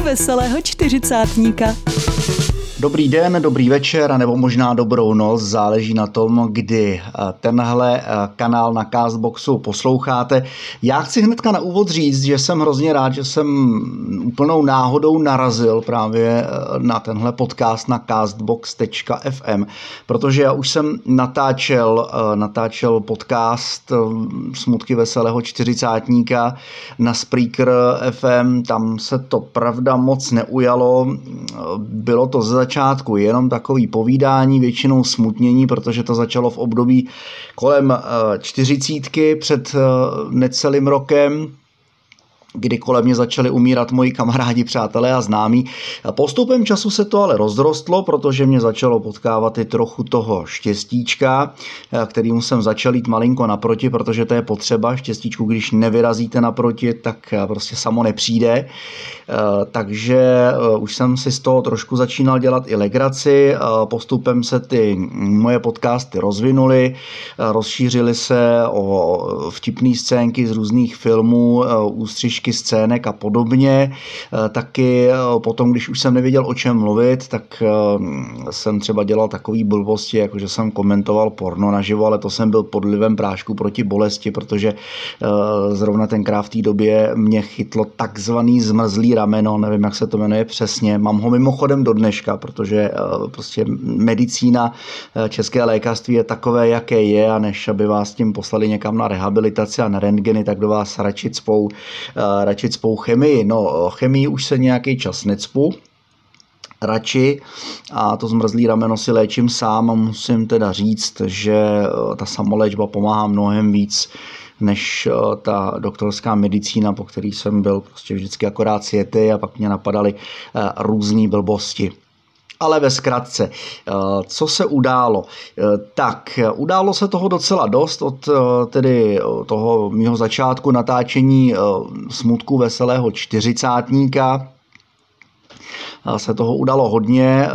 veselého čtyřicátníka. Dobrý den, dobrý večer, nebo možná dobrou noc, záleží na tom, kdy eh, tenhle eh, kanál na Castboxu posloucháte. Já chci hnedka na úvod říct, že jsem hrozně rád, že jsem úplnou náhodou narazil právě eh, na tenhle podcast na castbox.fm, protože já už jsem natáčel, natáčel podcast Smutky veselého čtyřicátníka na Spreaker FM, tam se to pravda moc neujalo, bylo to za začátku jenom takový povídání, většinou smutnění, protože to začalo v období kolem eh, čtyřicítky před eh, necelým rokem kdy kolem mě začali umírat moji kamarádi, přátelé a známí. Postupem času se to ale rozrostlo, protože mě začalo potkávat i trochu toho štěstíčka, kterým jsem začal jít malinko naproti, protože to je potřeba. Štěstíčku, když nevyrazíte naproti, tak prostě samo nepřijde. Takže eh, už jsem si z toho trošku začínal dělat i legraci. Postupem se ty moje podcasty rozvinuly, rozšířily se o vtipné scénky z různých filmů, ústřižky úryvky scének a podobně. Eh, taky eh, potom, když už jsem nevěděl, o čem mluvit, tak eh, jsem třeba dělal takové blbosti, jako že jsem komentoval porno naživo, ale to jsem byl podlivem prášku proti bolesti, protože zrovna tenkrát v té době mě chytlo takzvaný zmrzlý rameno, nevím, jak se to jmenuje přesně. Mám ho mimochodem do dneška, protože prostě medicína české lékařství je takové, jaké je a než aby vás tím poslali někam na rehabilitaci a na rentgeny, tak do vás radši cpou radši cpou chemii. No, chemii už se nějaký čas necpu, radši a to zmrzlý rameno si léčím sám a musím teda říct, že eh, ta samoléčba pomáhá mnohem víc než eh, ta doktorská medicína, po který jsem byl prostě vždycky akorát světy a pak mě napadaly eh, různé blbosti. Ale ve zkratce, co se událo? Tak, událo se toho docela dost od tedy toho mého začátku natáčení smutku veselého čtyřicátníka, se toho udalo hodně.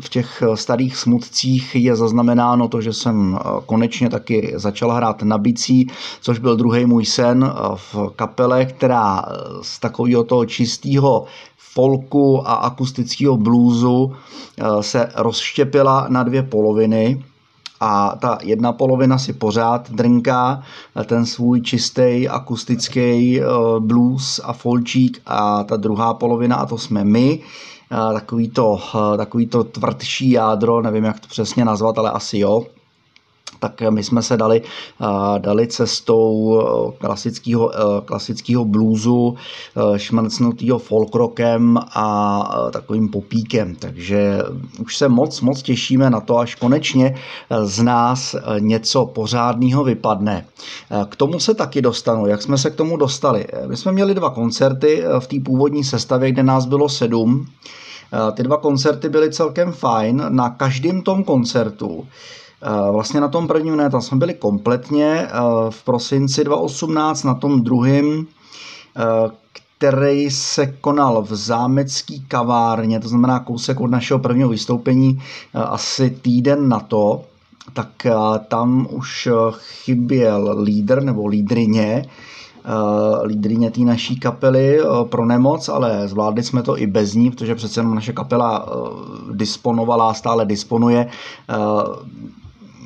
V těch starých smutcích je zaznamenáno to, že jsem konečně taky začal hrát na bicí, což byl druhý můj sen v kapele, která z takového toho čistého folku a akustického eh, se rozštěpila na dvě poloviny a ta jedna polovina si pořád drnká ten svůj čistý akustický eh, blues a folčík a ta druhá polovina, a to jsme my, eh, takový to, takový to tvrdší jádro, nevím jak to přesně nazvat, ale asi jo, tak my jsme se dali, dali cestou klasického, klasického bluesu, šmrcnutýho folkrockem a takovým popíkem. Takže už se moc, moc těšíme na to, až konečně z nás něco pořádného vypadne. K tomu se taky dostanu. Jak jsme se k tomu dostali? My jsme měli dva koncerty v té původní sestavě, kde nás bylo sedm. Ty dva koncerty byly celkem fajn. Na každém tom koncertu Eh, vlastně na tom prvním ne, tam jsme byli kompletně eh, v prosinci 2018, na tom druhém, eh, který se konal v zámecký kavárně, to znamená kousek od našeho prvního vystoupení, asi týden na to, tak tam už chyběl lídr nebo lídrině, lídrině té naší kapely pro nemoc, ale zvládli jsme to i bez ní, protože přece jenom naše kapela disponovala, stále disponuje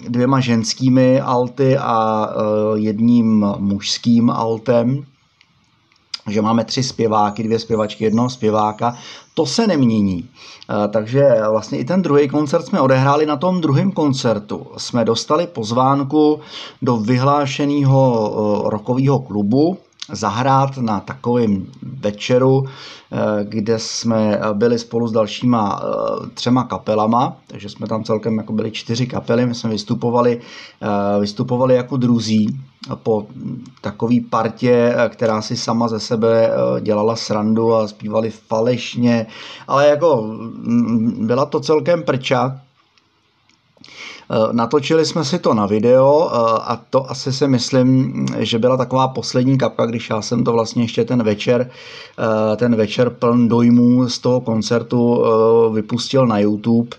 dvěma ženskými alty a e, jedním mužským altem že máme tři zpěváky, dvě zpěvačky, jednoho zpěváka, to se nemění. E, takže vlastně i ten druhý koncert jsme odehráli na tom druhém koncertu. Jsme dostali pozvánku do vyhlášeného e, rokového klubu, zahrát na takovém večeru, eh, kde jsme byli spolu s dalšíma eh, třema kapelama, takže jsme tam celkem jako byli čtyři kapely, my jsme vystupovali, eh, vystupovali jako druzí po takové partě, která si sama ze sebe dělala srandu a zpívali falešně, ale jako mm, byla to celkem prča, natočili jsme si to na video eh, a to asi si myslím, že byla taková poslední kapka, když já jsem to vlastně ještě ten večer, eh, ten večer pln dojmů z toho koncertu vypustil na YouTube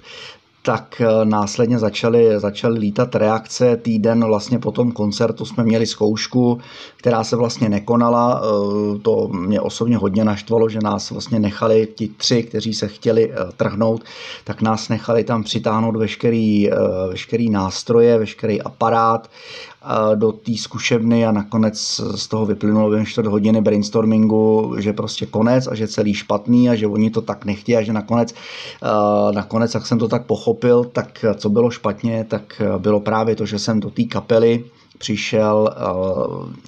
tak eh, následně začaly, začaly lítat reakce. Týden vlastně po tom koncertu jsme měli zkoušku, která se vlastně nekonala. Eh, to mě osobně hodně naštvalo, že nás vlastně nechali ti tři, kteří se chtěli eh, trhnout, tak nás nechali tam přitáhnout veškerý, veškerý nástroje, veškerý aparát do té zkušebny a nakonec z toho vyplynulo během čtvrt hodiny brainstormingu, že prostě konec a že celý špatný a že oni to tak nechtějí a že nakonec, nakonec jak jsem to tak pochopil, tak co bylo špatně, tak bylo právě to, že jsem do té kapely přišel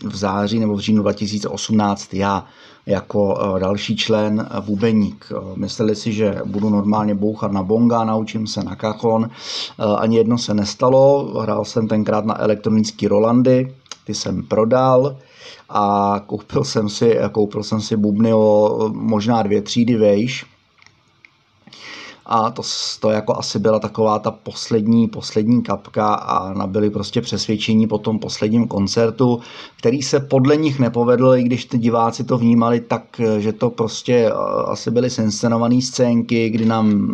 v září nebo v říjnu 2018 já jako další člen bubeník. Mysleli si, že budu normálně bouchat na bonga, naučím se na kachon. Ani jedno se nestalo. Hrál jsem tenkrát na elektronický Rolandy, ty jsem prodal a koupil jsem si, koupil jsem si bubny o možná dvě třídy vejš a to, to jako asi byla taková ta poslední, poslední kapka a nabili prostě přesvědčení po tom posledním koncertu, který se podle nich nepovedl, i když ty diváci to vnímali tak, že to prostě eh, asi byly senscenované scénky, kdy nám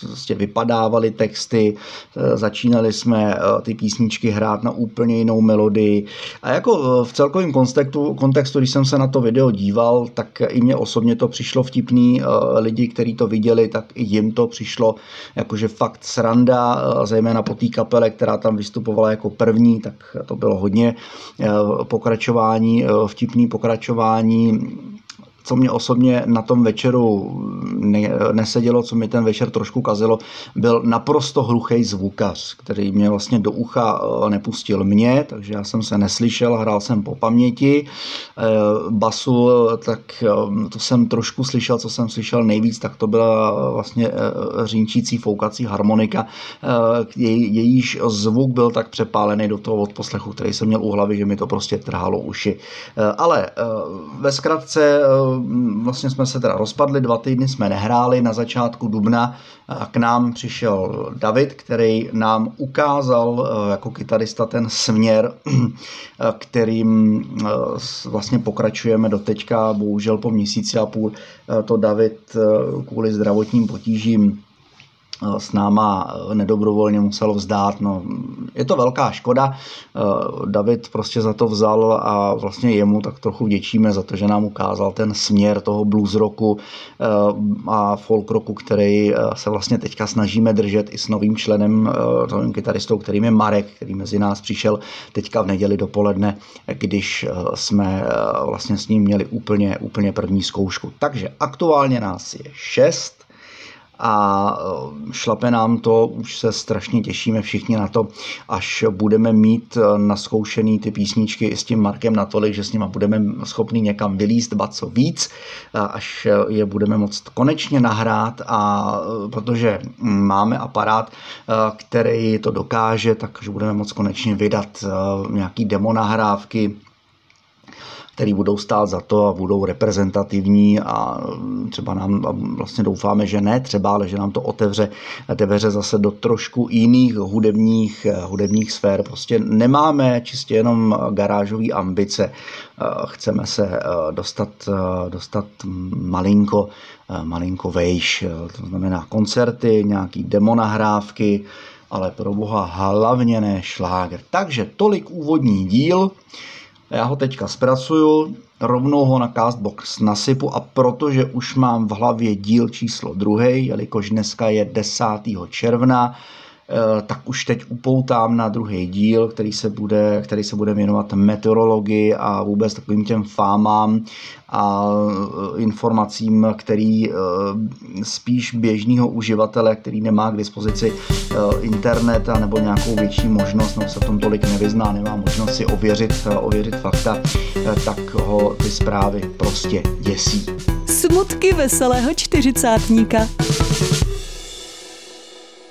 prostě vypadávaly texty, eh, začínali jsme eh, ty písničky hrát na úplně jinou melodii. A jako v celkovém kontextu, kontextu, když jsem se na to video díval, tak i mě osobně to přišlo vtipný, lidi, kteří to viděli, tak i jim jim to přišlo jakože fakt sranda, zejména po té kapele, která tam vystupovala jako první, tak to bylo hodně eh, pokračování, eh, vtipný pokračování co mě osobně na tom večeru ne, nesedělo, co mi ten večer trošku kazilo, byl naprosto hluchý zvukař, který mě vlastně do ucha eh, nepustil mě, takže já jsem se neslyšel, hrál jsem po paměti. Eh, basu, tak eh, to jsem trošku slyšel, co jsem slyšel nejvíc, tak to byla vlastně řínčící foukací harmonika, jej, jejíž zvuk byl tak přepálený do toho odposlechu, který jsem měl u hlavy, že mi to prostě trhalo uši. Ale ve zkratce vlastně jsme se teda rozpadli, dva týdny jsme nehráli, na začátku dubna k nám přišel David, který nám ukázal eh, jako kytarista ten směr, kterým eh, vlastně pokračujeme do teďka, bohužel po měsíci a půl eh, to David kvůli zdravotním potížím s náma nedobrovolně musel vzdát. No, je to velká škoda. Eh, David prostě za to vzal a vlastně jemu tak trochu vděčíme za to, že nám ukázal ten směr toho blues rocku eh, a folk rocku, který eh, se vlastně teďka snažíme držet i s novým členem, novým kytaristou, kterým je Marek, který mezi nás přišel teďka v neděli dopoledne, když jsme vlastně s ním měli úplně, úplně první zkoušku. Takže aktuálně nás je šest, a eh, šlape nám to, už se strašně těšíme všichni na to, až budeme mít eh, naskoušený ty písničky i s tím Markem natolik, že s nima budeme schopni někam vylíst, ba co víc, eh, až je budeme moct konečně nahrát a protože máme aparát, který to dokáže, takže budeme moct konečně vydat nějaký demo nahrávky, který budou stát za to a budou reprezentativní a třeba nám vlastně doufáme, že ne třeba, ale že nám to otevře dveře zase do trošku jiných hudebních, hudebních sfér. Prostě nemáme čistě jenom garážové ambice, chceme se dostat, dostat malinko, malinko vejš, to znamená koncerty, nějaký demonahrávky, ale pro boha hlavně ne šláger. Takže tolik úvodní díl. Já ho teďka zpracuju, rovnou ho na Castbox nasypu a protože už mám v hlavě díl číslo druhý, jelikož dneska je 10. června, tak už teď upoutám na druhý díl, který se bude, který se bude věnovat meteorologii a vůbec takovým těm fámám a eh, informacím, který eh, spíš běžného uživatele, který nemá k dispozici internet a nebo nějakou větší možnost, nebo se v tom tolik nevyzná, nemá možnost si ověřit, ověřit fakta, tak ho ty zprávy prostě děsí. Smutky veselého čtyřicátníka.